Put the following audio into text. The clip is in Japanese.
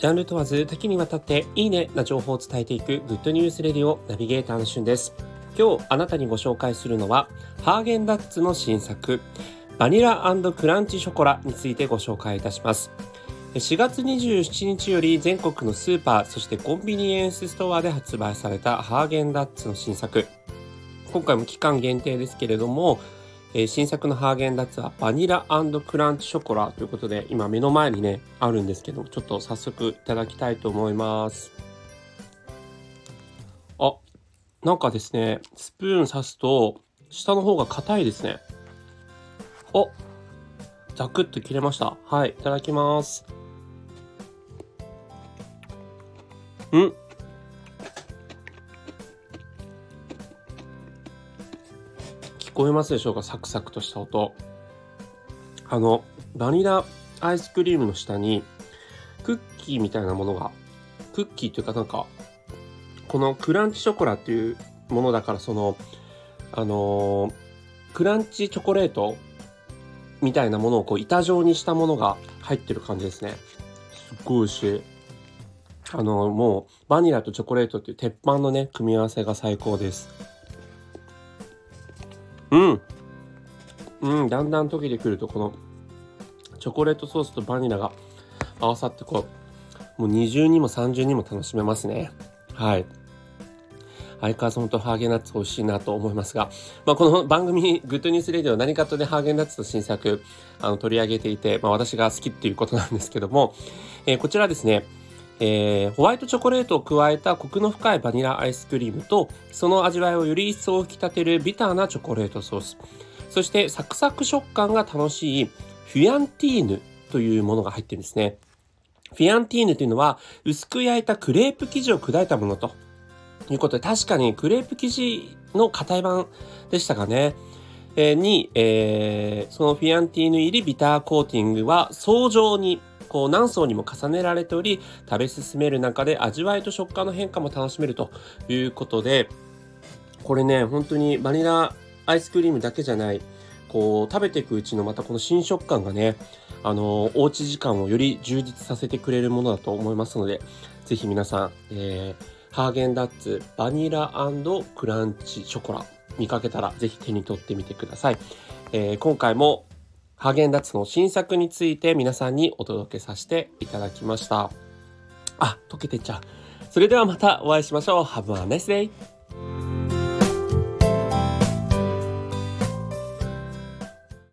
ジャンル問わず多岐にわたっていいねな情報を伝えていくグッドニュースレディオナビゲーターのしゅんです。今日あなたにご紹介するのはハーゲンダッツの新作バニラクランチショコラについてご紹介いたします。4月27日より全国のスーパーそしてコンビニエンスストアで発売されたハーゲンダッツの新作今回も期間限定ですけれどもえー、新作のハーゲンダッツはバニラクランチショコラということで今目の前にねあるんですけどちょっと早速いただきたいと思います。あなんかですねスプーン刺すと下の方が硬いですね。おザクッと切れました。はいいただきます。ん。聞こえますでしょうか？サクサクとした音。あのバニラアイスクリームの下にクッキーみたいなものがクッキーというかなんかこのクランチショコラっていうものだからそのあのー、クランチチョコレートみたいなものをこう板状にしたものが入ってる感じですね。すっごい美味しい。あのー、もうバニラとチョコレートっていう鉄板のね組み合わせが最高です。うん。うん、だんだん溶けてくると、このチョコレートソースとバニラが合わさって、こう、もう二重にも三重にも楽しめますね。はい。相変わらず本当ハーゲンダッツ美味しいなと思いますが、まあ、この番組、グッドニュースレディオ何かとね、ハーゲンダッツの新作、あの、取り上げていて、まあ、私が好きっていうことなんですけども、えー、こちらですね、えー、ホワイトチョコレートを加えたコクの深いバニラアイスクリームとその味わいをより一層引き立てるビターなチョコレートソース。そしてサクサク食感が楽しいフィアンティーヌというものが入ってるんですね。フィアンティーヌというのは薄く焼いたクレープ生地を砕いたものということで確かにクレープ生地の硬い版でしたかね。え、に、えー、そのフィアンティーヌ入りビターコーティングは層状にこう何層にも重ねられており食べ進める中で味わいと食感の変化も楽しめるということでこれね本当にバニラアイスクリームだけじゃないこう食べていくうちのまたこの新食感がねあのおうち時間をより充実させてくれるものだと思いますので是非皆さん、えー、ハーゲンダッツバニラクランチショコラ見かけたら是非手に取ってみてください、えー、今回もハーゲンダッツの新作について皆さんにお届けさせていただきました。あ、溶けてっちゃう。それではまたお会いしましょう。Have a nice day!